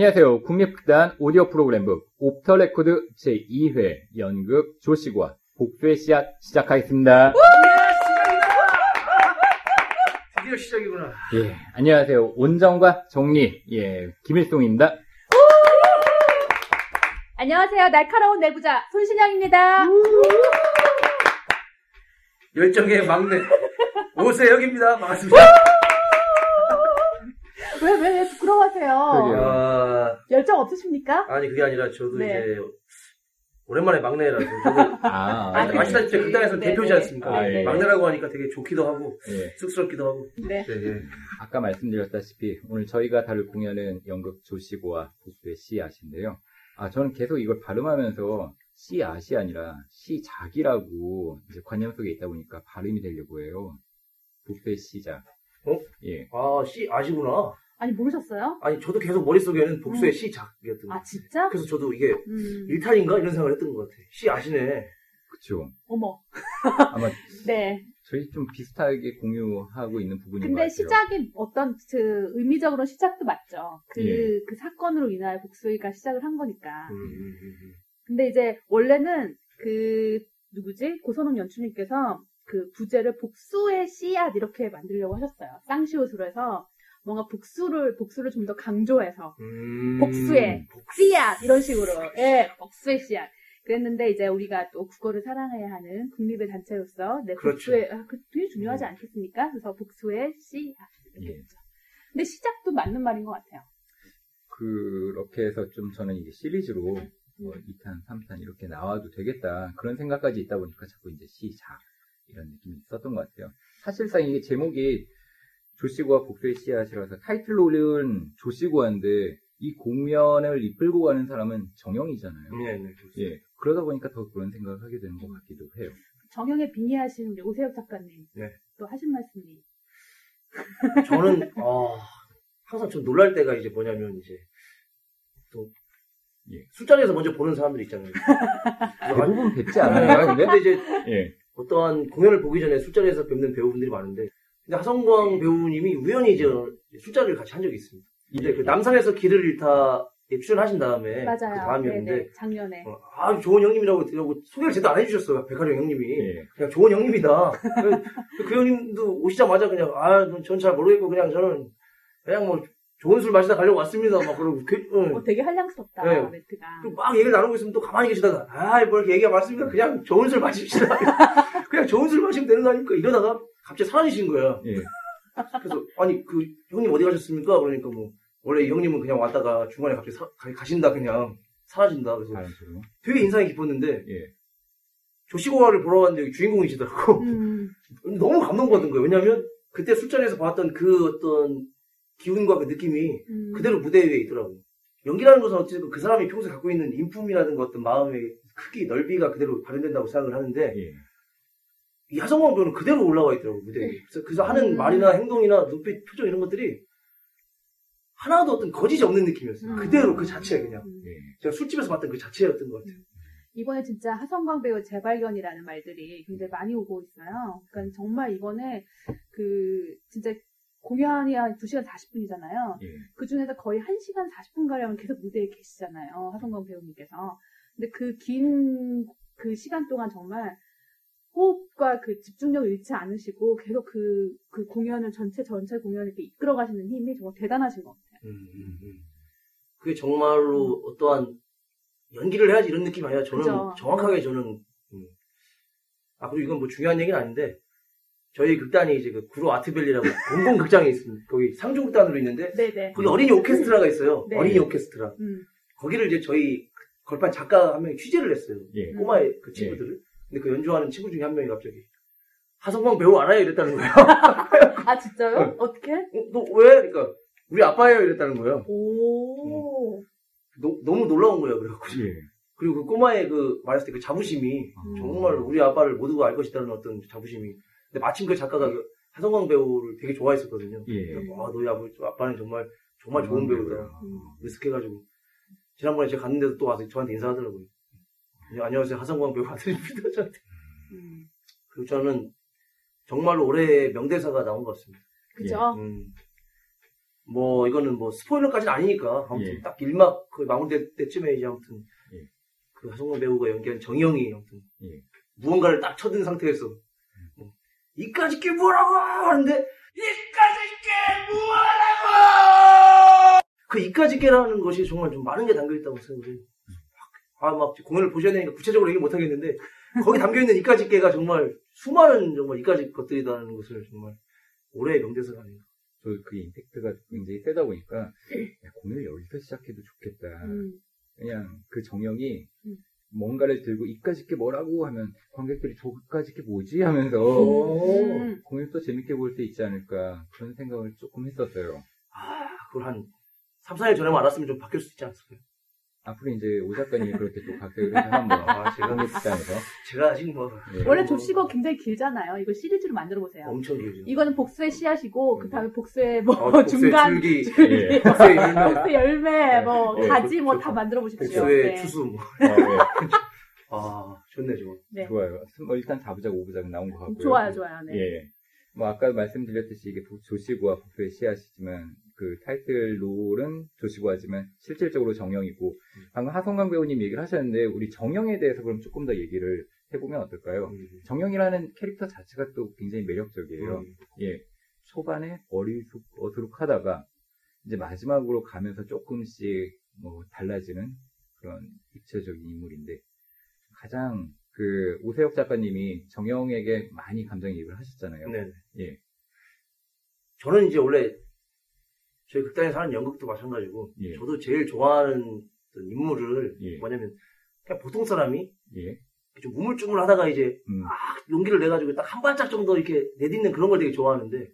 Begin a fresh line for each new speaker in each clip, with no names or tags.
안녕하세요. 국립극단 오디오 프로그램북 옵터레코드 제2회 연극 조시과 복수의 씨앗 시작하겠습니다.
드디어 시작이구나.
예, 안녕하세요. 온정과 정리, 예, 김일송입니다.
안녕하세요. 날카로운 내부자 손신영입니다.
열정의 막내 오세혁입니다. 반갑습니다.
왜, 왜, 왜 부끄러워하세요?
아,
열정 없으십니까?
아니 그게 아니라 저도
네.
이제 오랜만에 막내라서 저도
아,
아,
네.
아시다시피 극단에서
네,
대표지
네.
않습니까?
아, 예.
막내라고 하니까 되게 좋기도 하고
예,
쑥스럽기도 하고.
네.
네, 예.
아까 말씀드렸다시피 오늘 저희가 다룰 공연은 연극 조시고와 복수의 씨앗인데요. 아, 저는 계속 이걸 발음하면서 씨앗이 아니라 씨작이라고 이제 관념 속에 있다 보니까 발음이 되려고 해요. 복수의 씨작.
어?
예.
아, 씨 아시구나.
아니, 모르셨어요?
아니 저도 계속 머릿속에는 복수의
음.
시작이었던
아,
거.
진짜?
그래서 저도 이게
음,
일탈인가 이런 생각을 했던 것 같아. 씨 아시네.
그쵸.
어머.
아마
네.
저희 좀 비슷하게 공유하고 있는 부분인 것
근데
같아요.
시작이 어떤, 그, 의미적으로 시작도 맞죠. 그,
예.
그 사건으로 인하여 복수이가 시작을 한 거니까.
음, 음, 음, 음.
근데 이제, 원래는 그, 누구지? 고선홍 연출님께서 그 부제를 복수의 씨앗 이렇게 만들려고 하셨어요. 쌍시옷으로 해서 뭔가 복수를, 복수를 좀 더 강조해서.
음.
복수의 씨앗 이런 식으로 예 복수의 씨앗 그랬는데 이제 우리가 또 국어를 사랑해야 하는 국립의 단체로서 내
그렇죠.
복수의 아, 그 되게 중요하지
음.
않겠습니까? 그래서 복수의 씨앗 이렇게
예.
근데 시작도 맞는 말인 것 같아요.
그렇게 해서 좀 저는 이게 시리즈로 뭐 2탄, 3탄 이렇게 나와도 되겠다 그런 생각까지 있다 보니까 자꾸 이제 시작 이런 느낌이 있었던 것 같아요. 사실상 이게 제목이 조시고와 복수의 씨앗이라서 타이틀로는 조시고인데 이 공연을 이끌고 가는 사람은 정영이잖아요.
네, 네.
예. 그러다 보니까 더 그런 생각을 하게 되는 것 같기도 해요.
정영에 빙의하신 우리 오세혁 작가님
네.
또 하신 말씀이
저는 어, 항상 좀 놀랄 때가 이제 뭐냐면 이제 또
예.
술자리에서 먼저 보는 사람들 있잖아요.
대부분 뵙지 않아요. 근데?
근데 이제
예.
어떠한 공연을 보기 전에 술자리에서 뵙는 배우분들이 많은데 근데 하성광 배우님이 우연히 이제 술자리를 같이 한 적이 있습니다. 근데 그 남산에서 길을 잃다에 출연하신 다음에
맞아요.
그 다음이었는데
네네, 작년에
어, 아주 좋은 형님이라고 들고 소개를 제대로 안 해주셨어요. 백화점 형님이.
예.
그냥 좋은 형님이다. 그, 그 형님도 오시자마자 그냥, 아, 전 잘 모르겠고, 그냥 저는, 그냥 뭐, 좋은 술 마시다 가려고 왔습니다. 막 그러고, 그, 응.
어, 되게 한량스럽다
네.
멘트가
그리고 막 얘기를 나누고 있으면 또 가만히 계시다가, 아, 뭐 이렇게 얘기가 많습니까? 그냥 좋은 술 마십시다. 그냥 좋은 술 마시면 되는 거 아닙니까? 이러다가 갑자기 사라지신 거야.
예.
그래서, 아니, 그, 형님 어디 가셨습니까? 그러니까 뭐, 원래 이 형님은 그냥 왔다가 중간에 갑자기 사- 가- 가신다, 그냥. 사라진다. 그래서
자연스러워.
되게 인상이 깊었는데,
예.
조시고화를 보러 갔는데 여기 주인공이시더라고.
음,
너무 감동받은 거예요. 왜냐면 그때 술자리에서 봤던 그 어떤 기운과 그 느낌이
음.
그대로 무대 위에 있더라고요. 연기라는 것은 어쨌든 그 사람이 평소에 갖고 있는 인품이라든가 어떤 마음의 크기, 넓이가 그대로 발현된다고 생각을 하는데
예.
이 하성광 배우는 그대로 올라와 있더라고요, 무대 위에. 그래서, 그래서 하는
음.
말이나 행동이나 눈빛, 표정 이런 것들이 하나도 어떤 거짓이 없는 느낌이었어요.
음.
그대로 그 자체 그냥.
음.
예.
제가 술집에서 봤던 그 자체였던 것 같아요.
이번에 진짜 하성광 배우 재발견이라는 말들이 굉장히 많이 오고 있어요. 그러니까 정말 이번에 그 진짜 공연이 한 2시간 40분이잖아요.
예.
그 중에서 거의 1시간 40분가량은 계속 무대에 계시잖아요. 하성광 배우님께서. 근데 그 긴그 시간 동안 정말 호흡과 그 집중력을 잃지 않으시고 계속 그, 그 공연을 전체 전체 공연을 이렇게 이끌어 가시는 힘이 정말 대단하신 것 같아요.
음, 음, 음. 그게 정말로 어떠한 연기를 해야지 이런 느낌이 아니라 저는
그죠.
정확하게 저는 음. 아 그리고 이건 뭐 중요한 얘기는 아닌데 저희 극단이 이제 그 구로 아트밸리라고 공공 극장이 있습니다. 거기 상중극단으로 있는데
네네.
거기 어린이 오케스트라가 있어요.
네.
어린이 오케스트라.
음.
거기를 이제 저희 걸판 작가 한 명이 취재를 했어요.
예.
꼬마의 그 친구들을. 근데 그 연주하는 친구 중에 한 명이 갑자기 하성광 배우 알아요? 이랬다는 거예요.
아, 진짜요?
네.
어떻게?
어, 너 왜? 그러니까 우리 아빠예요 이랬다는 거예요.
오.
노- 너무 놀라운 거예요. 그래갖고
예.
그리고 그 꼬마의 그 말했을 때 그 자부심이
음.
정말 우리 아빠를 모두가 알 것이다는 어떤 자부심이. 근데 마침 그 작가가 그 하성광 배우를 되게 좋아했었거든요.
예.
그래서 아, 너희 아버, 아빠 는 정말 정말 좋은
음,
배우다.
음.
리스크해가지고 지난번에 제가 갔는데도 또 와서 저한테 인사하더라고요. 네, 안녕하세요 하성광 배우 아들입니다. 저한테.
음.
그리고 저는 정말로 올해 명대사가 나온 것 같습니다.
그죠?
음, 뭐 이거는 뭐 스포일러까지는 아니니까 아무튼
예.
딱 일막 거의 마무리될 때쯤에 이제 아무튼
예.
그 하성룡 배우가 연기한 정영이 아무튼
예. 음.
무언가를 딱 쳐든 상태에서 뭐, 이까짓 게 뭐라고 하는데 이까짓 게 뭐라고 그 이까짓 게라는 것이 정말 좀 많은 게 담겨 있다고 생각해요. 아 막 공연을 보셔야 되니까 구체적으로 얘기 못 하겠는데 거기 담겨 있는 이까짓 게가 정말 수많은 정말 이까짓 것들이라는 것을 정말 올해의 명대사가 아닌가.
저그 임팩트가 굉장히 세다 보니까 야, 공연을 여기서 시작해도 좋겠다.
음.
그냥 그 정영이
음.
뭔가를 들고 이까짓 게 뭐라고 하면 관객들이 저까짓 게 뭐지 하면서
음.
공연 또 재밌게 볼 수 있지 않을까 그런 생각을 조금 했었어요.
아, 그걸 한 3, 4일 전에만 알았으면 좀 바뀔 수 있지 않았을까요?
앞으로 이제 오 작가님이 그렇게 또 각색을 해서 한번
아, 제가-
입장에서
제가 아직 뭐
예.
원래 조시거 굉장히 길잖아요. 이거 시리즈로 만들어 보세요.
엄청 길죠.
이거는 복수의 씨앗이고 그 다음에 복수의 뭐
어, 복수의
중간
줄기,
예.
복수의 열매,
복수의 열매, 뭐
예,
가지
복-
뭐
복-
다 만들어 보십시오.
복수의
네.
추수. 뭐.
어, 예.
아, 좋네, 좋아.
네.
좋아요. 뭐 일단 4부작, 5부작 나온 것 같고요.
좋아요, 좋아요. 네.
예. 뭐 아까 말씀드렸듯이 이게 복- 조시구와 복수의 씨앗이지만 그 타이틀 롤은 조시구하지만 실질적으로 정영이고 방금 하성강 배우님 얘기를 하셨는데 우리 정영에 대해서 그럼 조금 더 얘기를 해보면 어떨까요?
음.
정영이라는 캐릭터 자체가 또 굉장히 매력적이에요.
음.
예. 초반에 어리숙, 어수룩하다가 이제 마지막으로 가면서 조금씩 뭐 달라지는 그런 입체적인 인물인데 가장 그 오세혁 작가님이 정영에게 많이 감정이입을 하셨잖아요.
네.
예.
저는 이제 원래 저희 극단에서 하는 연극도 마찬가지고
예.
저도 제일 좋아하는 어떤 인물을
예.
뭐냐면 그냥 보통 사람이
예.
좀 우물쭈물 하다가 이제
음.
용기를 내가지고 딱 한 발짝 정도 이렇게 내딛는 그런 걸 되게 좋아하는데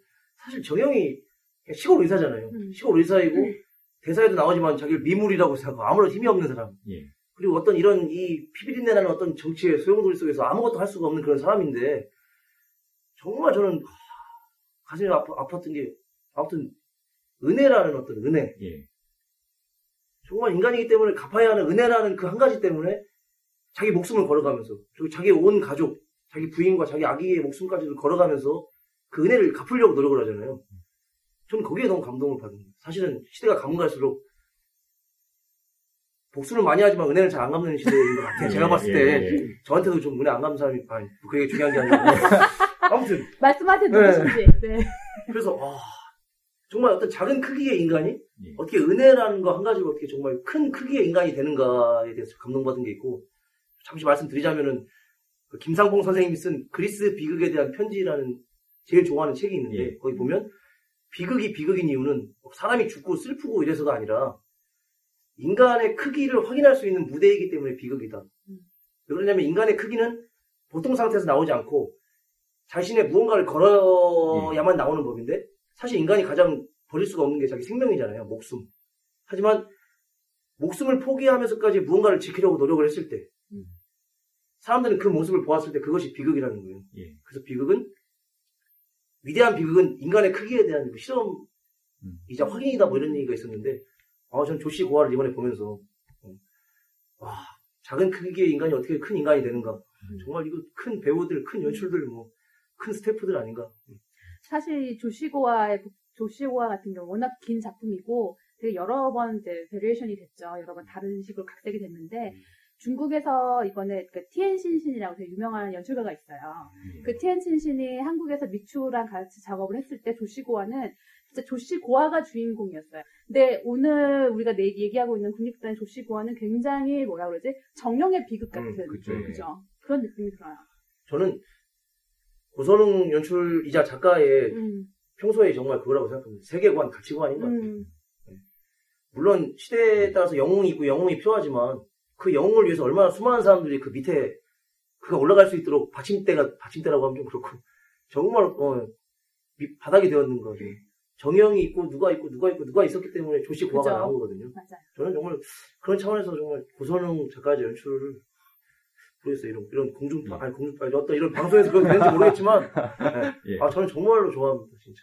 사실 정영이 그냥 시골 의사잖아요.
음.
시골 의사이고 대사에도 나오지만 자기를 미물이라고 생각하고 아무런 힘이 없는 사람.
예.
그리고 어떤 이런 이 피비린내 나는 어떤 정치의 소용돌이 속에서 아무것도 할 수가 없는 그런 사람인데 정말 저는 하, 가슴이 아파, 아팠던 게 아무튼 은혜라는 어떤 은혜
예.
정말 인간이기 때문에 갚아야 하는 은혜라는 그 한 가지 때문에 자기 목숨을 걸어가면서 그리고 자기 온 가족 자기 부인과 자기 아기의 목숨까지도 걸어가면서 그 은혜를 갚으려고 노력을 하잖아요 저는 거기에 너무 감동을 받은 거예요 사실은 시대가 가면 갈수록 복수는 많이 하지만 은혜는 잘 안 갚는 시대인 것 같아요 제가
예,
봤을
예,
때
예.
저한테도 좀 은혜 안 갚는 사람이 아니 그게 중요한 게 아니라 아무튼
말씀하세요,
네.
누구신지. 네.
그래서 와, 정말 어떤 작은 크기의 인간이
예.
어떻게 은혜라는 거 한 가지로 어떻게 정말 큰 크기의 인간이 되는가에 대해서 감동받은 게 있고 잠시 말씀드리자면은 그 김상봉 선생님이 쓴 그리스 비극에 대한 편지라는 제일 좋아하는 책이 있는데
예.
거기 보면 비극이 비극인 이유는 사람이 죽고 슬프고 이래서가 아니라 인간의 크기를 확인할 수 있는 무대이기 때문에 비극이다.
음.
왜 그러냐면 인간의 크기는 보통 상태에서 나오지 않고 자신의 무언가를 걸어야만 나오는 법인데 사실 인간이 가장 버릴 수가 없는 게 자기 생명이잖아요. 목숨. 하지만 목숨을 포기하면서까지 무언가를 지키려고 노력을 했을 때
음.
사람들은 그 모습을 보았을 때 그것이 비극이라는 거예요.
예.
그래서 비극은 위대한 비극은 인간의 크기에 대한 실험이자
음.
확인이다 뭐 이런 얘기가 있었는데 아, 전 조씨 고아를 이번에 보면서 어, 와 작은 크기의 인간이 어떻게 큰 인간이 되는가 정말 이거 큰 배우들 큰 연출들 뭐 큰 스태프들 아닌가
사실 조씨고아의 조씨고아 같은 경우 워낙 긴 작품이고 되게 여러 번 이제 variation이 됐죠. 여러 번 다른 식으로 각색이 됐는데 중국에서 이번에 그 티엔친신이라고 되게 유명한 연출가가 있어요.
예.
그 티엔친신이 한국에서 미추랑 같이 작업을 했을 때 조씨고아는 진짜 조시고아가 주인공이었어요. 근데 오늘 우리가 내- 얘기하고 있는 국립단의 조시고아는 굉장히 뭐라 그러지 정령의 비극 같은
음,
그쵸, 예.
그죠? 그런 느낌이 들어요.
저는 고선웅 연출이자 작가의
음,
평소에 정말 그거라고 생각합니다 세계관 가치관인 것 같아요
음,
물론 시대에 따라서 영웅이 있고 영웅이 필요하지만 그 영웅을 위해서 얼마나 수많은 사람들이 그 밑에 그가 올라갈 수 있도록 받침대가 받침대라고 하면 좀 그렇고 정말 어, 밑- 바닥이 되었는 거죠. 정형이 있고 누가 있고 누가 있고 누가 있었기 때문에 조시 고아가. 나온 거거든요.
맞아요.
저는 정말 그런 차원에서 정말 고선웅 작가의 연출을 모르겠어요. 이런 이런 공중파 아니 공중파 어떤 이런 방송에서 그런 되는지 모르겠지만 네.
예.
아 저는 정말로 좋아합니다 진짜.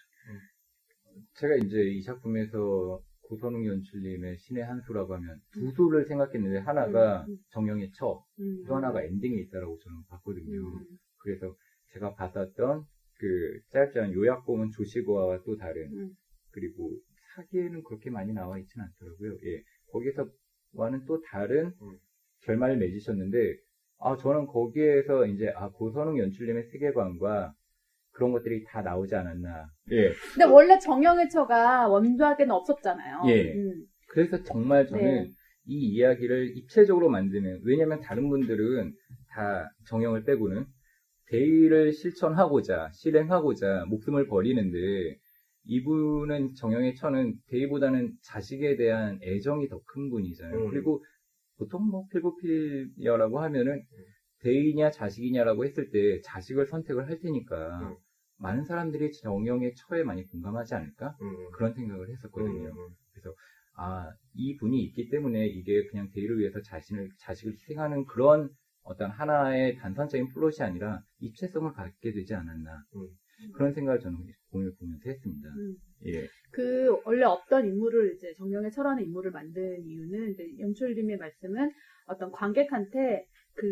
제가 이제 이 작품에서 고선웅 연출님의 신의 한 수라고 하면 두 수를 생각했는데 하나가
음, 음.
정영의 처,
음,
또 하나가 엔딩에 있다라고 저는 봤거든요.
음,
그래서 제가 봤었던 그 짧지 않은 요약본은 조시고와 또 다른
음.
그리고 하기에는 그렇게 많이 나와 있지는 않더라고요. 예. 거기서와는 또 다른
음.
결말을 맺으셨는데, 아, 저는 거기에서 이제, 아, 고선웅 연출님의 세계관과 그런 것들이 다 나오지 않았나. 예.
근데 원래 정영의 처가 원작에는 없었잖아요.
예.
음.
그래서 정말 저는
네.
이 이야기를 입체적으로 만드는, 왜냐면 다른 분들은 다 정형을 빼고는 대의를 실천하고자, 실행하고자 목숨을 버리는데, 이분은 정형의 처는 대의보다는 자식에 대한 애정이 더 큰 분이잖아요.
음.
그리고 보통 뭐 필고필이라고 하면은 대의냐 자식이냐라고 했을 때 자식을 선택을 할 테니까
음.
많은 사람들이 정형의 처에 많이 공감하지 않을까?
음.
그런 생각을 했었거든요.
음.
아, 이 분이 있기 때문에 이게 그냥 대의를 위해서 자신을, 자식을 희생하는 그런 어떤 하나의 단선적인 플롯이 아니라 입체성을 갖게 되지 않았나.
음.
그런 생각을 저는 공연을 보면서 했습니다.
음.
예.
그 원래 없던 인물을 이제 정영의 처라는 인물을 만든 이유는 이제 연출님의 말씀은 어떤 관객한테 그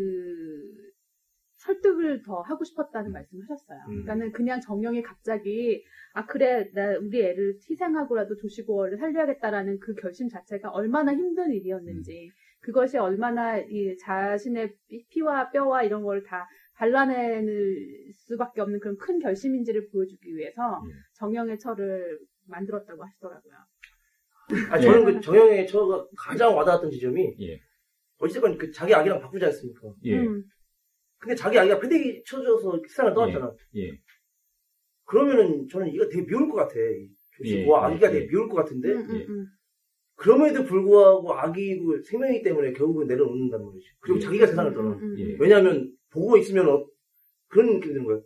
설득을 더 하고 싶었다는
음.
말씀을 하셨어요.
음.
그러니까는 그냥 정영이 갑자기 아 그래 나 우리 애를 희생하고라도 조씨고아를 살려야겠다라는 그 결심 자체가 얼마나 힘든 일이었는지 그것이 얼마나 이 자신의 피- 피와 뼈와 이런 걸 다 발라낼 수밖에 없는 그런 큰 결심인지를 보여주기 위해서
예.
정영의 철을 만들었다고 하시더라고요.
아, 저는 그 정영의 처가 가장 와닿았던 지점이,
예.
어쨌든 그 자기 아기랑 바꾸지 않습니까?
예.
음,
근데 자기 아기가 패대기 쳐줘서 세상을 떠났잖아.
예.
그러면은 저는 이거 되게 미울 것 같아.
예,
뭐 아기가
예,
되게
예.
미울 것 같은데,
음, 음,
예.
음.
그럼에도 불구하고 아기고 생명이기 때문에 결국은 내려놓는단 말이지. 그리고
예.
자기가 세상을 떠나.
예.
왜냐하면 보고 있으면 어- 그런 느낌이 드는 거야.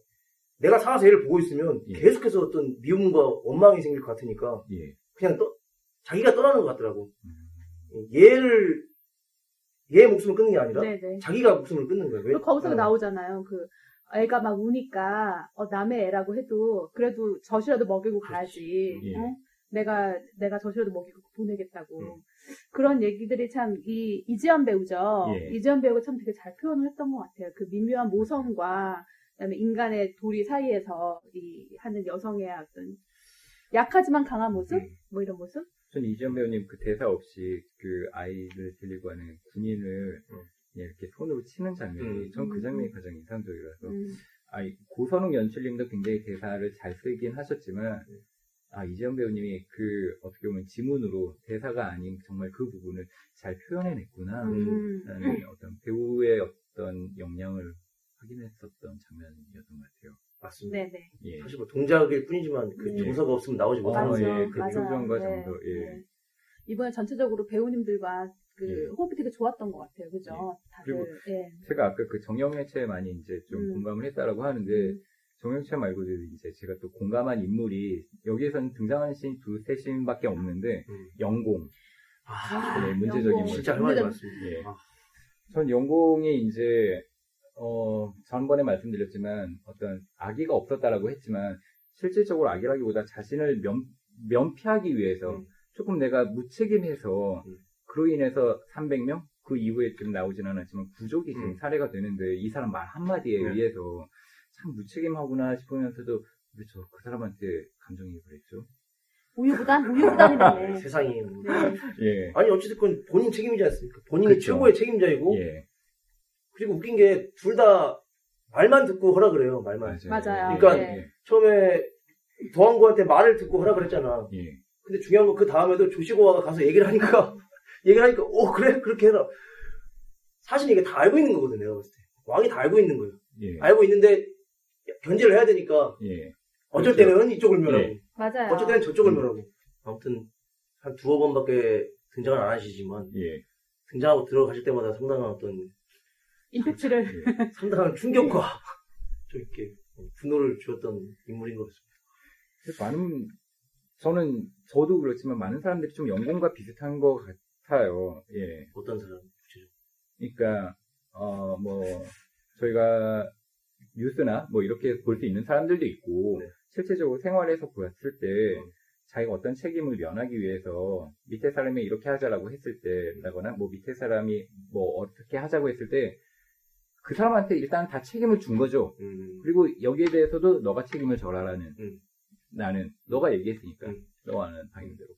내가 살아서 얘를 보고 있으면
예.
계속해서 어떤 미움과 원망이 생길 것 같으니까
예.
그냥 떠, 자기가 떠나는 것 같더라고.
음.
얘를 얘 목숨을 끊는 게 아니라
네네.
자기가 목숨을 끊는 거야. 왜?
그리고 거기서
어.
나오잖아요. 그 애가 막 우니까 어, 남의 애라고 해도 그래도 젖이라도 먹이고 가야지.
예.
어? 내가 내가 젖이라도 먹이고 보내겠다고.
음.
그런 얘기들이 참 이 이지연 배우죠.
예.
이지연 배우가 참 되게 잘 표현을 했던 것 같아요. 그 미묘한 모성과 그다음에 인간의 도리 사이에서 이 하는 여성의 어떤 약하지만 강한 모습,
음.
뭐 이런 모습.
전 이지현 배우님 그 대사 없이 그 아이를 데리고 가는 군인을
음.
그냥 이렇게 손으로 치는 장면이
음.
전그 장면이 가장 인상적이라서
음.
아이 고선웅 연출님도 굉장히 대사를 잘 쓰긴 하셨지만 아 이재현 배우님이 그 어떻게 보면 지문으로 대사가 아닌 정말 그 부분을 잘 표현해냈구나
음.
라는 어떤 배우의 어떤 역량을 확인했었던 장면이었던 것 같아요.
맞습니다.
네네.
예.
사실 뭐 동작일 뿐이지만 그
네.
정서가 없으면 나오지
어,
못하는
맞아,
예, 그. 표정과
네,
정도, 예.
네. 이번에 전체적으로 배우님들과 그
예.
호흡이 되게 좋았던 것 같아요. 그죠? 다들.
그리고
예.
제가 아까 그 정영애체 많이 이제 좀
음.
공감을 했다라고 하는데
음.
정영채 말고도 이제 제가 또 공감한 인물이 여기에서는 등장하는 씬 두세 씬밖에 없는데
음.
영공
아,
네, 문제적인
영공.
분.
진짜 할 말이 많습니다.
예.
아,
전 영공이 이제 어 전번에 말씀드렸지만 어떤 아기가 없었다라고 했지만 실질적으로 아기라기보다 자신을 면, 면피하기 위해서
음.
조금 내가 무책임해서
음.
그로 인해서 300명 그 이후에 좀 나오진 않았지만 부족이 지금
음.
사례가 되는데 이 사람 말 한마디에
네.
의해서 참 무책임하구나 싶으면서도 왜 저 그 사람한테 감정이입을 했죠?
우유부단? 우유부단이네.
세상이.
네.
예.
아니 어쨌든 본인 책임이지 않습니까? 본인이
그쵸.
최고의 책임자이고
예.
그리고 웃긴 게 둘 다 말만 듣고 허락을 해요. 말만.
맞아요.
그러니까
네.
처음에 도항구한테 말을 듣고 허락을 했잖아.
예. 예.
근데 중요한 건 그 다음에도 조시고가 가서 얘기를 하니까 얘기를 하니까 오 그래 그렇게 해라. 사실 이게 다 알고 있는 거거든 내가 봤을 때. 왕이 다 알고 있는 거예요.
예.
알고 있는데 견제를 해야 되니까
예.
어쩔
그렇죠.
때는 이쪽을 멸하고
예.
맞아요.
어쩔 때는 저쪽을
음.
멸하고 아무튼 한 두어 번밖에 등장을 안 하시지만
예.
등장하고 들어가실 때마다 상당한 어떤
임팩트를.
예.
상당한 충격과 좀 이렇게 분노를 주었던 인물인 것 같습니다.
많은 저는 저도 그렇지만 많은 사람들이 좀 영공과 비슷한 것 같아요. 예.
어떤 사람.
그러니까 어 뭐 저희가 뉴스나 뭐 이렇게 볼 수 있는 사람들도 있고
네.
실제적으로 생활에서 보았을 때
음.
자기가 어떤 책임을 면하기 위해서 밑에 사람이 이렇게 하자라고 했을 때라거나 뭐 밑에 사람이 뭐 어떻게 하자고 했을 때 그 사람한테 일단 다 책임을 준 거죠.
음,
그리고 여기에 대해서도 너가 책임을 져라라는
음.
나는 너가 얘기했으니까
음.
너와는 방인 대로.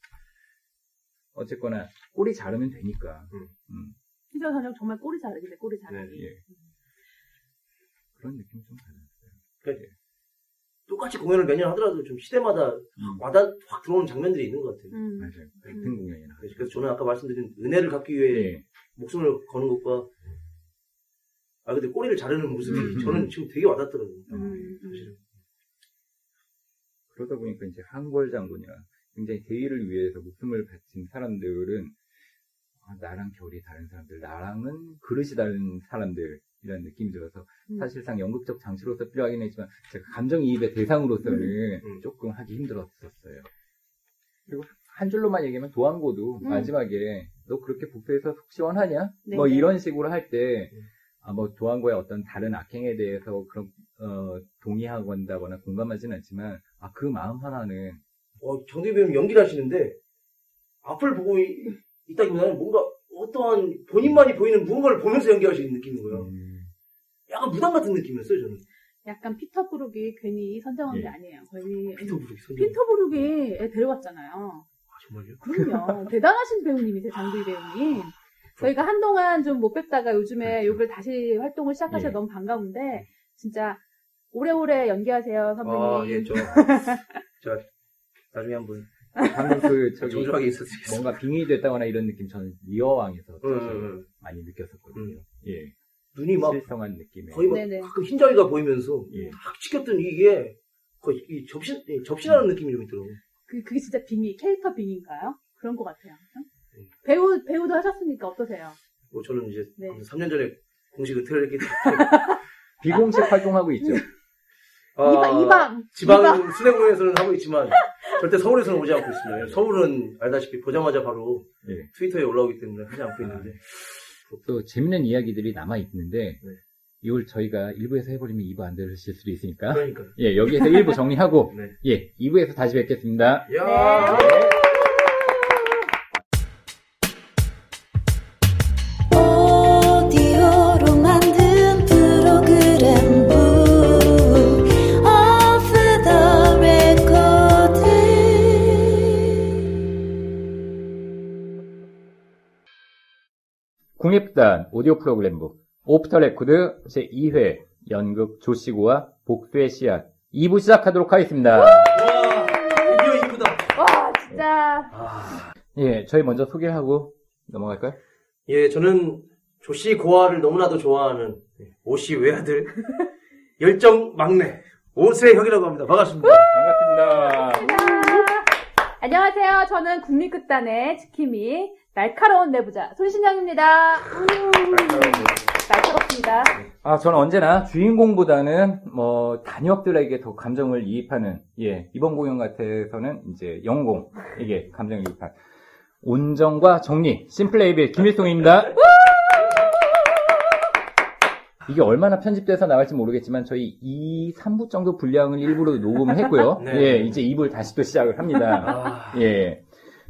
어쨌거나 꼬리 자르면 되니까.
음.
음,
희저 선영 정말 꼬리 자르기네, 꼬리 자르기.
예. 그런 느낌 좀 받았어요.
똑같이 공연을 몇년 하더라도 좀 시대마다
음,
와닿 확 들어오는 장면들이 있는 것 같아요.
음.
맞아요. 같은
음.
공연이나.
그래서 그래서 저는 아까 말씀드린 은혜를 갚기 위해
예.
목숨을 거는 것과 아 근데 꼬리를 자르는 모습이
음.
저는 지금 되게 와닿더라고요.
음, 음.
사실은.
그러다 보니까 이제 한골 장군이나 굉장히 대의를 위해서 목숨을 바친 사람들은 아, 나랑 결이 다른 사람들, 나랑은 그릇이 다른 사람들 이라는 느낌이 들어서
음.
사실상 연극적 장치로서 필요하긴 했지만 제가 감정이입의 대상으로서는
음.
조금 하기 힘들었었어요. 그리고 한 줄로만 얘기하면 도안고도
음.
마지막에 너 그렇게 복수해서 속 시원하냐?
네,
뭐
네.
이런 식으로 할때
음.
아, 뭐 도안고의 어떤 다른 악행에 대해서 그런 어, 동의한다거나 공감하지는 않지만 아, 그 마음 하나는
어, 장두이 배우님 연기를 하시는데 앞을 보고 이- 있다기보다는 뭔가 어떠한 본인만이 보이는 무언가를 보면서 연기하시는 느낌인 거예요.
음,
약간 무당 같은 느낌이었어요, 저는.
약간 피터 브룩이 괜히 선정한 게
예.
아니에요. 거의
피터 브룩 선생님.
피터 브룩이 애 데려왔잖아요.
아, 정말요?
그럼요. 대단하신 배우님이세요, 장두이 배우님. 저희가 한동안 좀 못 뵙다가 요즘에 요걸 다시 활동을 시작하셔서
예.
너무 반가운데, 진짜 오래오래 연기하세요, 선배님.
아, 예, 저, 저, 나중에 한번
방금 그 저기
정중하게 있었겠습니다.
뭔가 빙의 됐다거나 이런 느낌 저는 리어왕에서
응,
사실
응, 응.
많이 느꼈었거든요.
음.
예,
눈이 막
실성한 느낌에.
거의 막
네네.
가끔 흰자위가 보이면서
예.
탁 찍혔던 이게 거의 이 접신, 이 접신하는 느낌이 좀 있더라고요.
그, 그게 진짜 빙의, 캐릭터 빙의인가요? 그런 것 같아요. 응?
음.
배우, 배우도 하셨으니까 어떠세요?
뭐 저는 이제
네.
3년 전에 공식 은퇴를 했기 때문에
비공식 활동하고 있죠.
아,
이방, 이방!
지방
이방!
수뇌공에서는 하고 있지만 절대 서울에서는 오지 않고 있습니다. 서울은 알다시피 보자마자 바로
예.
트위터에 올라오기 때문에 하지 않고 있는데
또 재밌는 이야기들이 남아 있는데
네.
이걸 저희가 1부에서 해버리면 2부 안 들으실 수도 있으니까
그러니까
예 여기에서 1부 정리하고
네.
예 2부에서 다시 뵙겠습니다. 국립극단 오디오 프로그램북 off the record 제2회 연극 조씨고아 복수의 씨앗 2부 시작하도록 하겠습니다.
와 드디어 2부다.
와, 진짜.
아,
예 저희 먼저 소개를 하고 넘어갈까요?
예 저는 조씨 고아를 너무나도 좋아하는 오씨 외아들 열정 막내 오세혁이라고 합니다. 반갑습니다.
반갑습니다.
안녕하세요. 저는 국립극단의 지킴이 날카로운 내부자 손신영입니다. 우, 날카롭습니다.
아, 저는 언제나 주인공보다는 뭐 단역들에게 더 감정을 이입하는 예 이번 공연 같아서는 이제 영공 이게 감정을 이입한 온정과 정리 심플레이빌 김일송입니다. 이게 얼마나 편집돼서 나갈지 모르겠지만 저희 2, 3부 정도 분량을 일부러 녹음을 했고요.
네.
예, 이제 2부를 다시 또 시작을 합니다.
아,
예.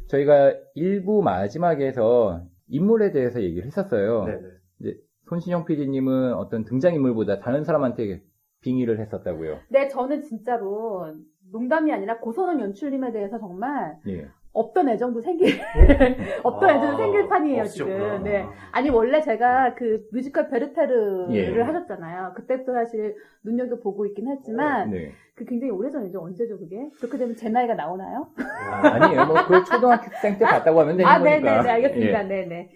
저희가 1부 마지막에서 인물에 대해서 얘기를 했었어요.
네네.
손신영 PD님은 어떤 등장인물보다 다른 사람한테 빙의를 했었다고요.
네, 저는 진짜로 농담이 아니라 고선원 연출님에 대해서 정말
예.
없던 애정도 생길, 없던
아,
애정도 생길 판이에요,
없으셨구나.
지금. 네. 아니, 원래 제가 그 뮤지컬 베르테르를
예.
하셨잖아요. 그때부터 사실 눈여겨 보고 있긴 했지만,
네.
그 굉장히 오래전이죠. 언제죠, 그게? 그렇게 되면 제 나이가 나오나요?
아, 아니에요. 뭐, 그걸 초등학생 때 봤다고 하면 되는
아,
거니까.
네네네, 알겠습니다.
예.
네네.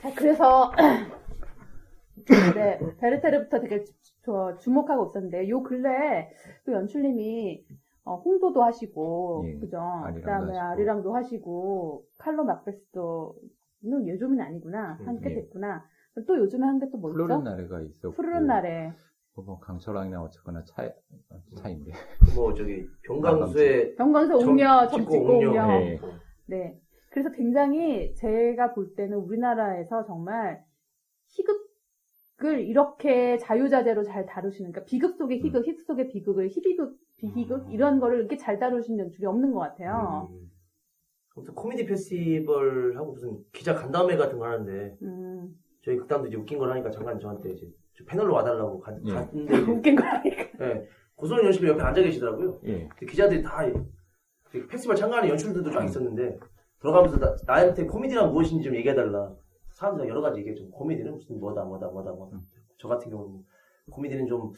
자, 그래서, 네, 베르테르부터 되게 주, 저 주목하고 있었는데, 요 근래에 또 연출님이, 어, 홍도도 하시고,
예,
그죠? 그 다음에
하시고.
아리랑도 하시고, 칼로 막베스도, 는 요즘은 아니구나. 한게
예.
됐구나. 또 요즘에 한 게 또뭐
푸르른
있죠?
날에가 있었고.
푸르른 날에.
뭐, 강철왕이나 어쨌거나 차, 차인데.
뭐 저기 병강수의
병광서
점-
옥녀, 점
찍고
찍고
옥녀.
옥녀.
네.
네. 그래서 굉장히 제가 볼 때는 우리나라에서 정말 희극 을 이렇게 자유자재로 잘 다루시는, 그러니까 비극 속의 희극, 희극 속의 비극을 희비극, 비희극, 이런 거를 이렇게 잘 다루신 연출이 없는 것 같아요.
음. 아무튼 코미디 페스티벌 하고 무슨 기자 간담회 같은 거 하는데
음,
저희 극단도 이제 웃긴 걸 하니까 잠깐 저한테 이제 저 패널로 와달라고 가-
예.
갔는데
웃긴 거라니까.
예, 고소년 연습 옆에 앉아 계시더라고요.
예.
근데 기자들이 다그 페스티벌 참가하는 연출들도 쫙 있었는데 들어가면서 나, 한테 코미디란 무엇인지 좀 얘기해달라. 사람들이 여러 가지 얘기했죠. 코미디는 무슨 뭐다 뭐다 뭐다 뭐다.
음.
저 같은 경우는 코미디는 좀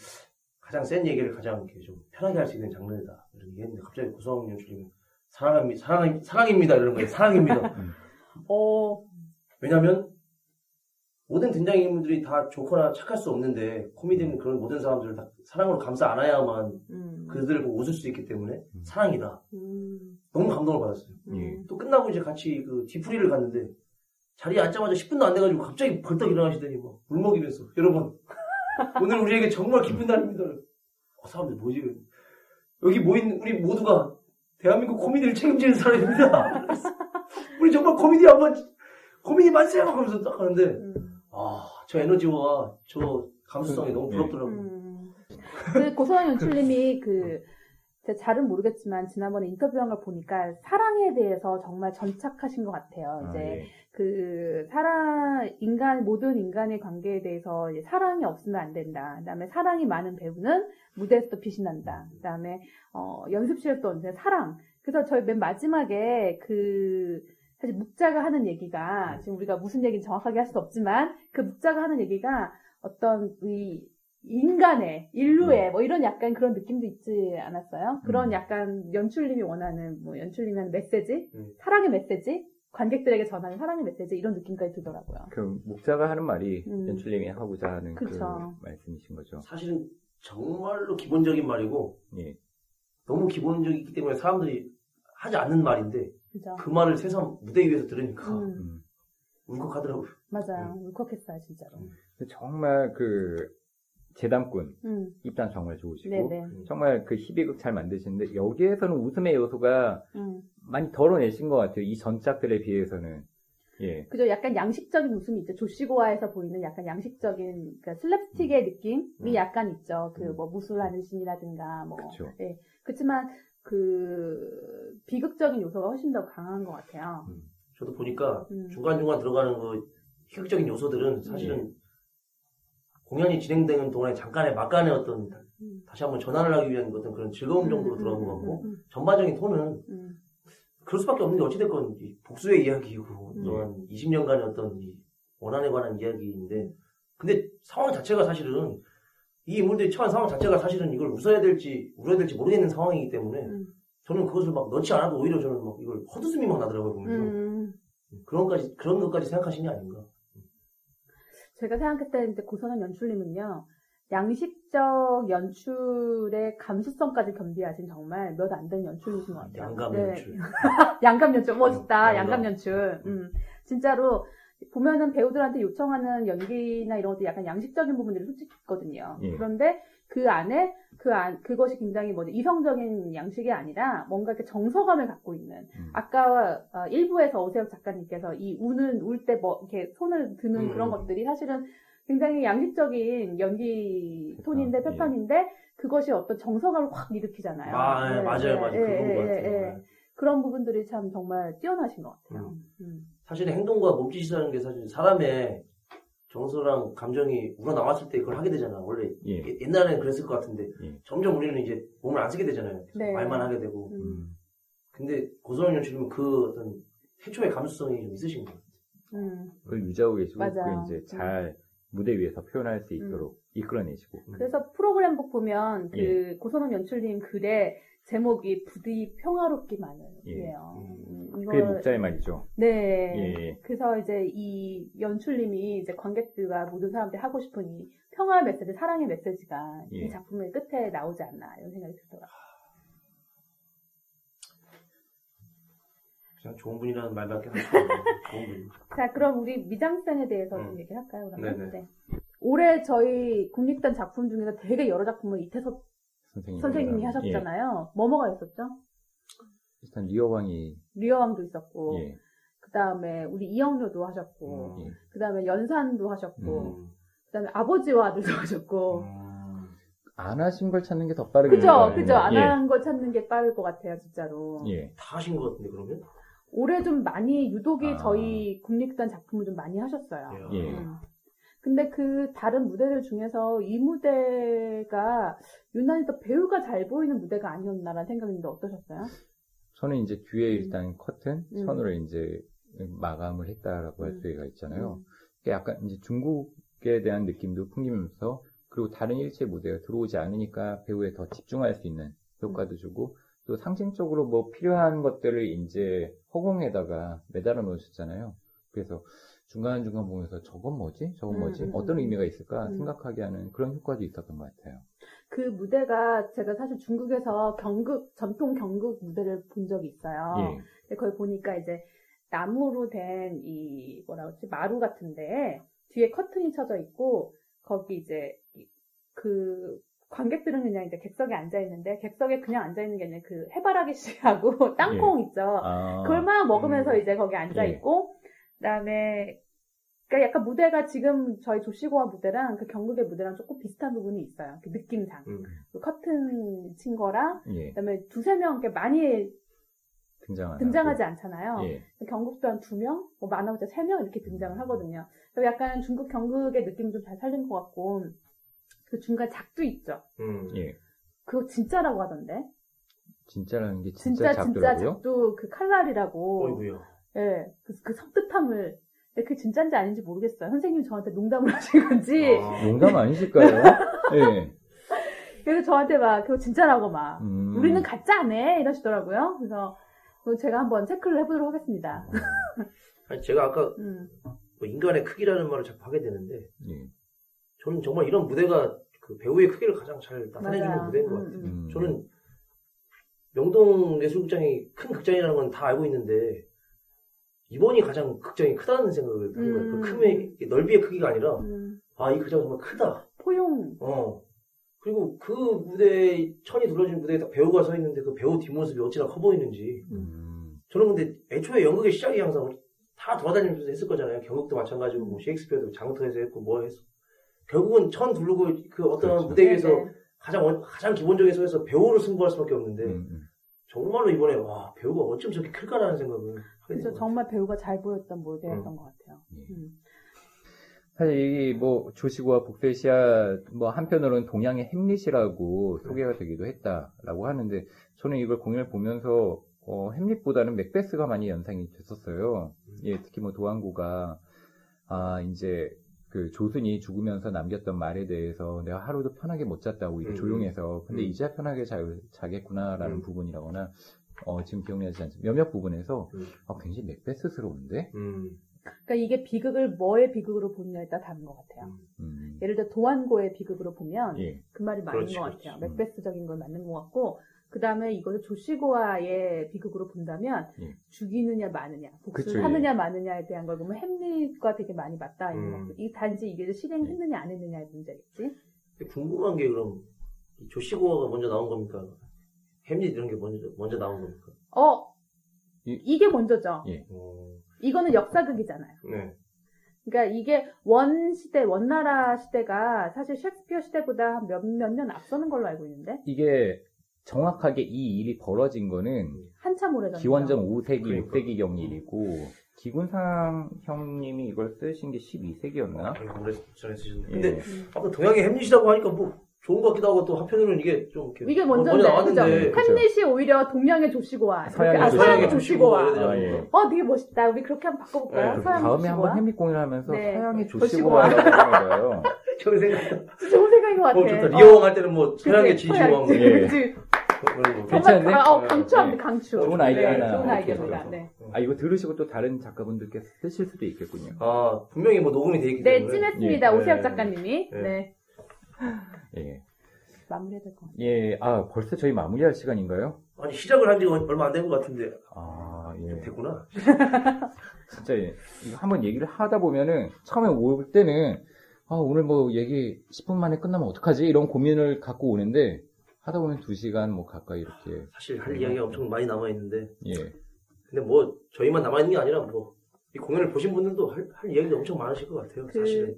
가장 센 얘기를 가장 이렇게 좀 편하게 할 수 있는 장르다. 이런 얘기했는데 갑자기 고성 연출님은 사랑합니다. 사랑, 사랑입니다. 이런 거예요. 사랑입니다.
어,
왜냐면 모든 등장인물들이 다 좋거나 착할 수 없는데 코미디는 그런 모든 사람들을 다 사랑으로 감싸 안아야만
음,
그들을 보고 웃을 수 있기 때문에
음.
사랑이다.
음,
너무 감동을 받았어요.
예.
또 끝나고 이제 같이 그 뒤풀이를 갔는데 자리에 앉자마자 10분도 안 돼가지고 갑자기 벌떡 일어나시더니 막 울먹이면서 여러분 오늘 우리에게 정말 기쁜 날입니다. 어, 사람들 뭐지? 여기 모인 우리 모두가 대한민국 코미디를 책임지는 사람입니다. 우리 정말 코미디 한번 코미디 만세요 하면서 딱 하는데
음.
아저 에너지와 저 감수성이 너무 부럽더라고요.
음. 그 고소한 연출님이 그 제가 잘은 모르겠지만 지난번에 인터뷰한 걸 보니까 사랑에 대해서 정말 전착하신 것 같아요.
아,
이제
예.
그 사랑 인간 모든 인간의 관계에 대해서 사랑이 없으면 안 된다. 그다음에 사랑이 많은 배우는 무대에서도 빛이 난다. 그다음에 어, 연습실에서 또 언제 사랑. 그래서 저희 맨 마지막에 그 사실 묵자가 하는 얘기가 지금 우리가 무슨 얘기는 정확하게 할 수 없지만 그 묵자가 하는 얘기가 어떤 이 인간의 인류의 뭐 이런 약간 그런 느낌도 있지 않았어요? 그런
음.
약간 연출님이 원하는 뭐 연출님이 하는 메시지,
음.
사랑의 메시지, 관객들에게 전하는 사랑의 메시지 이런 느낌까지 들더라고요.
그 목자가 하는 말이
음.
연출님이 하고자 하는 그
그쵸.
말씀이신 거죠.
사실은 정말로 기본적인 말이고
예.
너무 기본적이기 때문에 사람들이 하지 않는 말인데
그죠?
그 말을 세상 무대 위에서 들으니까
음,
음.
울컥하더라고요.
맞아요. 울컥했어요, 진짜로.
근데 정말 그 재담꾼
음,
입단 정말 좋으시고
네네.
정말 그 희비극 잘 만드시는데 여기에서는 웃음의 요소가
음.
많이 덜어내신 것 같아요. 이 전작들에 비해서는. 예.
그죠? 약간 양식적인 웃음이 있죠. 조시고아에서 보이는 약간 양식적인, 그러니까 슬랩스틱의 느낌이
음.
약간 있죠. 그
음.
뭐 무술하는 신이라든가 뭐.
그쵸.
예. 그렇지만 그 비극적인 요소가 훨씬 더 강한 것 같아요.
저도 보니까
음.
중간중간 들어가는 그 희극적인 요소들은 사실은 공연이 진행되는 동안에 잠깐의 막간의 어떤
음.
다시 한번 전환을 하기 위한 어떤 그런 즐거움 정도로
음,
들어간
음,
것 같고
음,
전반적인 톤은
음,
그럴 수밖에 없는 게 어찌됐건 이 복수의 이야기이고
음.
또한 20년간의 어떤 이 원한에 관한 이야기인데 근데 상황 자체가 사실은 이 인물들이 처한 상황 자체가 사실은 이걸 웃어야 될지 울어야 될지 모르겠는 상황이기 때문에
음,
저는 그것을 막 넣지 않아도 오히려 저는 막 이걸 헛웃음이 막 나더라고요 보면서
음.
그런 것까지 그런 것까지 생각하시는 게 아닌가
제가 생각했을 때 고선한 연출님은요, 양식적 연출의 감수성까지 겸비하신 정말 몇안 되는 연출이신 것 같아요.
양감
네.
연출
양감 연출 멋있다.
양감.
연출. 음. 진짜로 보면은 배우들한테 요청하는 연기나 이런 것도 약간 양식적인 부분들이 솔직히 있거든요.
예.
그런데 그 안에 그 안, 그것이 굉장히 뭐지 이성적인 양식이 아니라 뭔가 이렇게 정서감을 갖고 있는.
음.
아까 어, 일부에서 오세혁 작가님께서 이 우는 울 때 뭐 이렇게 손을 드는
음.
그런 것들이 사실은 굉장히 양식적인 연기 톤인데
예.
패턴인데 그것이 어떤 정서감을 확 일으키잖아요.
아, 예,
네,
맞아요
네,
맞아요
예,
그런 것
예,
같아요
예. 그런 부분들이 참 정말 뛰어나신 것 같아요. 음.
사실 행동과 몸짓이라는 게 사실 사람의 정서랑 감정이 우러나왔을 때 그걸 하게 되잖아 원래
예.
예- 옛날에는 그랬을 것 같은데
예.
점점 우리는 이제 몸을 안 쓰게 되잖아요.
네.
말만 하게 되고.
음.
음.
근데 고소영 연출님은 그 어떤 태초의 감수성이 좀 있으신 것 같아요.
음.
그걸 유지하고 계시고
맞아요.
그걸 이제 잘 무대 위에서 표현할 수 있도록 이끌어내시고.
그래서 프로그램북 보면 그
예.
고선홍 연출님 글에 제목이 부디 평화롭기만을
예.
위해요. 음,
그게
이걸-
목자의 말이죠.
네.
예.
그래서 이제 이 연출님이 이제 관객들과 모든 사람들이 하고 싶은 이 평화의 메시지, 사랑의 메시지가
예.
이 작품의 끝에 나오지 않나 이런 생각이 들더라고요.
그냥 좋은 분이라는 말밖에 할수 없는 좋은 분.
자, 그럼 우리 미장센에 대해서 좀
음.
얘기할까요? 그러면?
네네.
네. 올해 저희 국립단 작품 중에서 되게 여러 작품을 이태섭
선생님.
선생님이 하셨잖아요. 뭐뭐가 있었죠?
일단 리어왕이
리어왕도 있었고,
예.
그 다음에 우리 이영료도 하셨고,
음.
예.
그 다음에 연산도 하셨고,
음.
그 다음에 아버지와 아들도 하셨고,
음.
안 하신 걸 찾는 게 더 빠르게.
그죠, 그죠. 안
예.
한걸 찾는 게 빠를 것 같아요, 진짜로.
예.
다 하신 것 같은데 그러면?
올해 좀 많이, 유독이
아.
저희 국립단 작품을 좀 많이 하셨어요.
예.
음. 근데 그 다른 무대들 중에서 이 무대가 유난히 더 배우가 잘 보이는 무대가 아니었나라는 생각인데 어떠셨어요?
저는 이제 뒤에 일단 커튼
음.
선으로 이제 마감을 했다라고 할
음.
수가 있잖아요.
음.
그게 약간 이제 중국에 대한 느낌도 풍기면서 그리고 다른 일체 무대가 들어오지 않으니까 배우에 더 집중할 수 있는 효과도 주고 또 상징적으로 뭐 필요한 것들을 이제 허공에다가 매달아 놓으셨잖아요. 그래서 중간중간 보면서 저건 뭐지? 저건
음,
뭐지?
음,
어떤
음.
의미가 있을까
음.
생각하게 하는 그런 효과도 있었던 것 같아요.
그 무대가 제가 사실 중국에서 경극, 전통 경극 무대를 본 적이 있어요.
예.
근데 거기 보니까 이제 나무로 된 이 뭐라 그러지 마루 같은데 뒤에 커튼이 쳐져 있고 거기 이제 이- 그 관객들은 그냥 이제 객석에 앉아 있는데 객석에 그냥 앉아 있는 게 아니라 그 해바라기 씨하고 땅콩 있죠.
아,
그걸 막 먹으면서
음.
이제 거기 앉아
예.
있고 그다음에 그러니까 약간 무대가 지금 저희 조시고와 무대랑 그 경극의 무대랑 조금 비슷한 부분이 있어요. 그 느낌상.
음.
그 커튼 친 거랑
예,
그다음에 두세 명 이렇게 많이
등장하는
등장하지 않잖아요.
예.
경극도 한 두 명, 뭐 많아봤자 세명 이렇게 등장을 하거든요. 그래서 약간 중국 경극의 느낌 좀 잘 살린 것 같고 그 중간 작두 있죠.
음.
예.
그거 진짜라고 하던데.
진짜라는 게 진짜,
진짜 진짜
작더라고요.
작두 그 칼날이라고.
어이구야.
예, 그, 그 섬뜩함을. 근데 그게 진짜인지 아닌지 모르겠어요. 선생님이 저한테 농담을 하신 건지.
아.
농담 아니실까요? 예.
그래서 저한테 막 그거 진짜라고 막.
음.
우리는 가짜 안 해! 이러시더라고요. 그래서 제가 한번 체크를 해보도록 하겠습니다.
아니, 제가 아까
음.
뭐 인간의 크기라는 말을 자꾸 하게 되는데
예.
저는 정말 이런 무대가 그 배우의 크기를 가장 잘 나타내주는. 무대인 것
음,
같아요.
음.
저는 명동 예술극장이 큰 극장이라는 건 다 알고 있는데 이번이 가장 극장이 크다는 생각을 하는 거예요.
음.
그 크의 넓이의 크기가 아니라
음.
아이 극장 정말 크다.
포용.
어. 그리고 그 무대에 천이 둘러진 무대에 딱 배우가 서 있는데 그 배우 뒷모습이 어찌나 커 보이는지
음.
저는 근데 애초에 연극의 시작이 항상 다 돌아다니면서 했을 거잖아요. 경극도 마찬가지고 뭐 셰익스피어도 장터에서 했고 뭐 했어. 결국은 천 두르고 그 어떤
그렇죠.
무대 위에서
네네.
가장 원- 가장 기본적인 속에서 배우를 승부할 수밖에 없는데
음, 음.
정말로 이번에 와 배우가 어쩜 저렇게 클까라는 생각을
그래서 정말 배우가 잘 보였던 무대였던
음.
것 같아요.
예.
음.
사실 이뭐 조시고와 복세시아 뭐 한편으로는 동양의 햄릿이라고 소개가 되기도 했다라고 하는데 저는 이걸 공연을 보면서 어, 햄릿보다는 맥베스가 많이 연상이 됐었어요. 예, 특히 뭐 도안구가 아 이제 그 조순이 죽으면서 남겼던 말에 대해서 내가 하루도 편하게 못 잤다 오히려
음.
조용해서 근데
음.
이제야 편하게 자, 자겠구나라는
음.
부분이라거나 어, 지금 기억나지 않지만 몇몇 부분에서
음.
아, 굉장히 맥베스스러운데
음.
그러니까 이게 비극을 뭐의 비극으로 보느냐에 따라 다른 것 같아요.
음,
예를 들어 도안고의 비극으로 보면
예,
그 말이 맞는
그렇지,
것. 같아요.
음.
맥베스적인 건 맞는 것 같고 그 다음에 이거를 조시고와의 비극으로 본다면
예.
죽이느냐 마느냐, 복수를
그쵸, 예.
하느냐 마느냐에 대한 걸 보면 햄릿과 되게 많이 맞닿아 있는
음.
것 같아요. 이 단지 이게 실행했느냐 안 했느냐의 문제겠지.
궁금한 게 그럼 이 조시고가 먼저 나온 겁니까? 햄릿 이런 게 먼저 먼저 나온 겁니까?
어
이-
이게 먼저죠.
예.
어,
이거는 역사극이잖아요.
네.
그러니까 이게 원 시대, 원나라 시대가 사실 셰익스피어 시대보다 몇몇 년 앞서는 걸로 알고 있는데
이게 정확하게 이 일이 벌어진 거는
한참 오래전.
기원전 5세기,
그러니까.
6세기 경 일이고 기군상 형님이 이걸 쓰신 게 12세기였나?
아, 오래 전에 쓰셨네.
예.
근데 아까 동양의 햄릿이라고 하니까 뭐 좋은 것 같기도 하고 또 한편으로는 이게 좀 이렇게
이게
뭐
먼저인데,
나왔는데
그죠? 햄릿이 오히려 동양의 조시고와,
서양의
아,
조시고와.
서양의 조시고와.
아, 예.
어, 되게 멋있다. 우리 그렇게 한번 바꿔볼까요?
네,
서양
다음에
조시고와.
한번 햄릿 공연하면서
네.
서양의
조시고와.
조시고와라고 하는 거예요.
좋은 생각.
좋은 생각인 것 같아.
어, 좋다. 리옹 할 때는 뭐 서양의 뭐
서양,
예.
거.
괜찮은데?
어, 강추합니다,
네.
강추.
좋은 아이디어
네,
하나
좋은 아이디어입니다. 네.
아, 이거 들으시고 또 다른 작가분들께서 쓰실 수도 있겠군요.
아 분명히 뭐 녹음이 돼 있기
네,
때문에.
찜했습니다.
예.
오세혁
네.
작가님이.
네.
네.
예.
마무리해야 될 것 같아요.
예, 아, 벌써 저희 마무리할 시간인가요?
아니 시작을 한 지가 얼마 안 된 것 같은데
아, 예.
됐구나.
진짜 예. 이거 한번 얘기를 하다 보면은 처음에 올 때는 아, 오늘 뭐 얘기 10분 만에 끝나면 어떡하지? 이런 고민을 갖고 오는데 하다 보면 2시간 뭐 가까이 이렇게
사실 할 이야기가 엄청 많이 남아 있는데
예.
근데 뭐 저희만 남아 있는 게 아니라 뭐 이 공연을 보신 분들도 할, 할 이야기가 엄청 많으실 것 같아요.
그-
사실은.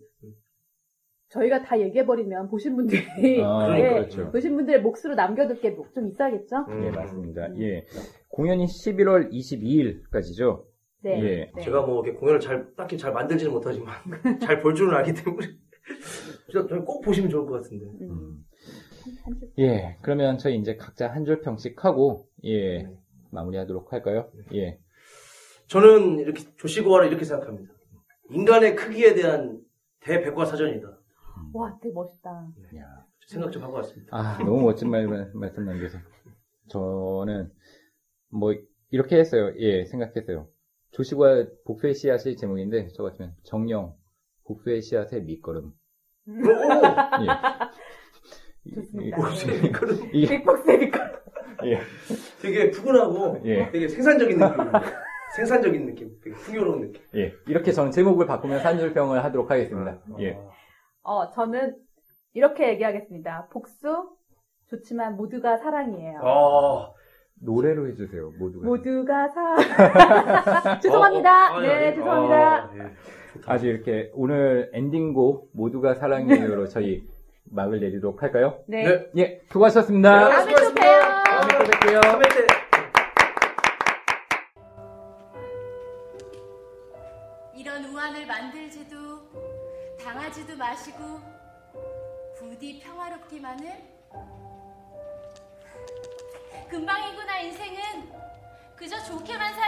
저희가 다 얘기해버리면 보신 분들이,
아,
네,
그렇죠.
보신 분들의 몫으로 남겨둘 게 좀 있어야겠죠?
음.
예, 맞습니다.
음.
예. 공연이 11월 22일까지죠?
네.
예.
네.
제가 뭐 이렇게 공연을 잘 딱히 잘 만들지는 못하지만 잘 볼 줄은 알기 때문에 진짜 꼭 보시면 좋을 것 같은데.
음.
음. 예. 그러면 저희 이제 각자 한 줄 평씩 하고 예.
네.
마무리하도록 할까요? 예.
저는 이렇게 조시고화를 이렇게 생각합니다. 인간의 크기에 대한 대백과사전이다.
와, 되게 멋있다.
야.
생각 좀 하고 왔습니다.
아, 너무 멋진 말, 말씀 남겨서. 저는, 뭐, 이렇게 했어요. 예, 생각했어요. 조시과 복수의 씨앗이 제목인데, 저 같으면, 정령, 복수의 씨앗의 밑거름. 예.
좋습니다.
오, 이거는
이게,
빅복스의 빅
예.
되게 푸근하고
예.
되게 생산적인 느낌. 생산적인 느낌. 되게 풍요로운 느낌.
예. 이렇게 저는 제목을 바꾸면서 한 줄평을 하도록 하겠습니다. 예.
어, 저는 이렇게 얘기하겠습니다. 복수 좋지만 모두가 사랑이에요.
아,
노래로 해주세요, 모두가.
모두가 사. 죄송합니다.
어, 어, 아니,
네,
아니.
죄송합니다.
아, 예.
아주 이렇게, 오늘 엔딩곡, 모두가 사랑해요로 저희 막을 내리도록 할까요?
네.
네.
예, 수고하셨습니다.
네,
다음에 또 봬요.
다음에 또 뵐게요.
다음에 때
이런 우환을 만들지도 당하지도 마시고 부디 평화롭기만을 금방이구나 인생은 그저 좋게만 가시기를